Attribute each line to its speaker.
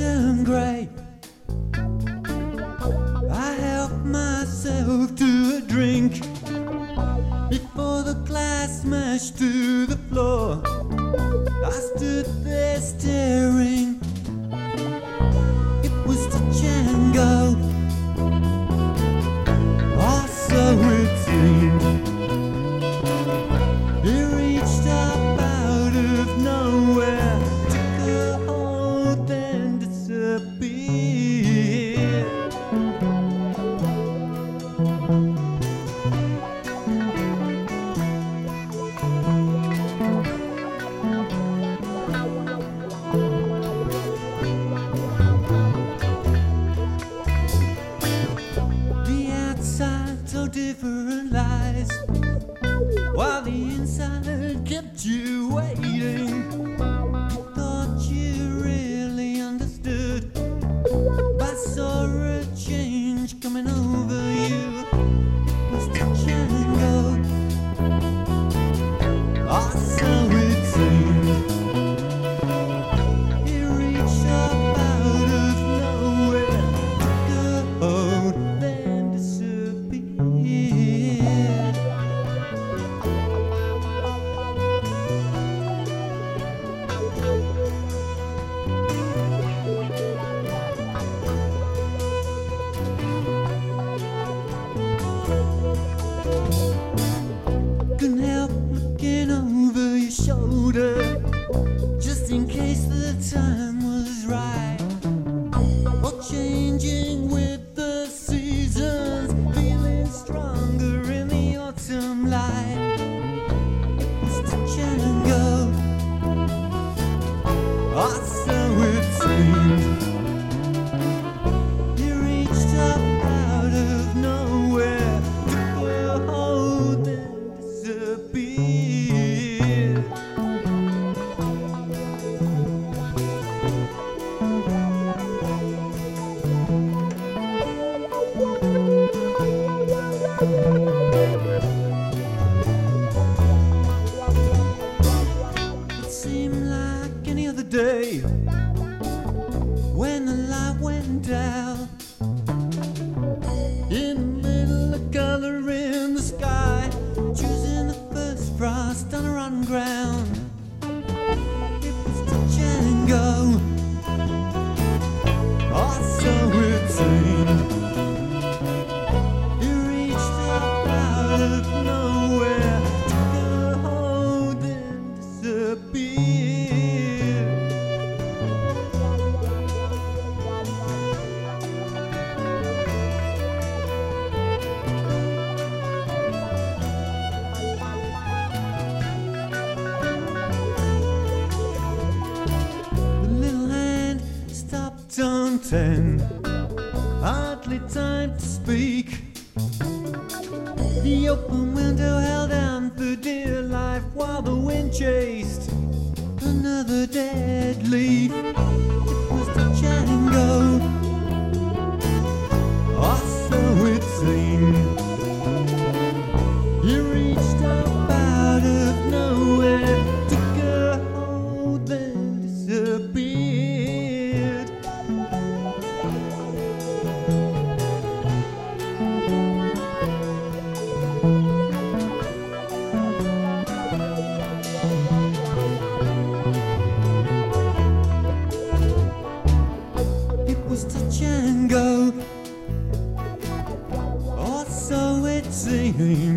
Speaker 1: poison grape. I helped myself to a drink before the glass smashed to the floor. The outside so different lies, while the inside kept you waiting. Thought you really understood, but saw a change coming. day when the light went down. dancing, hardly time to speak. The open window held on for dear life while the wind chased another dead leaf. You.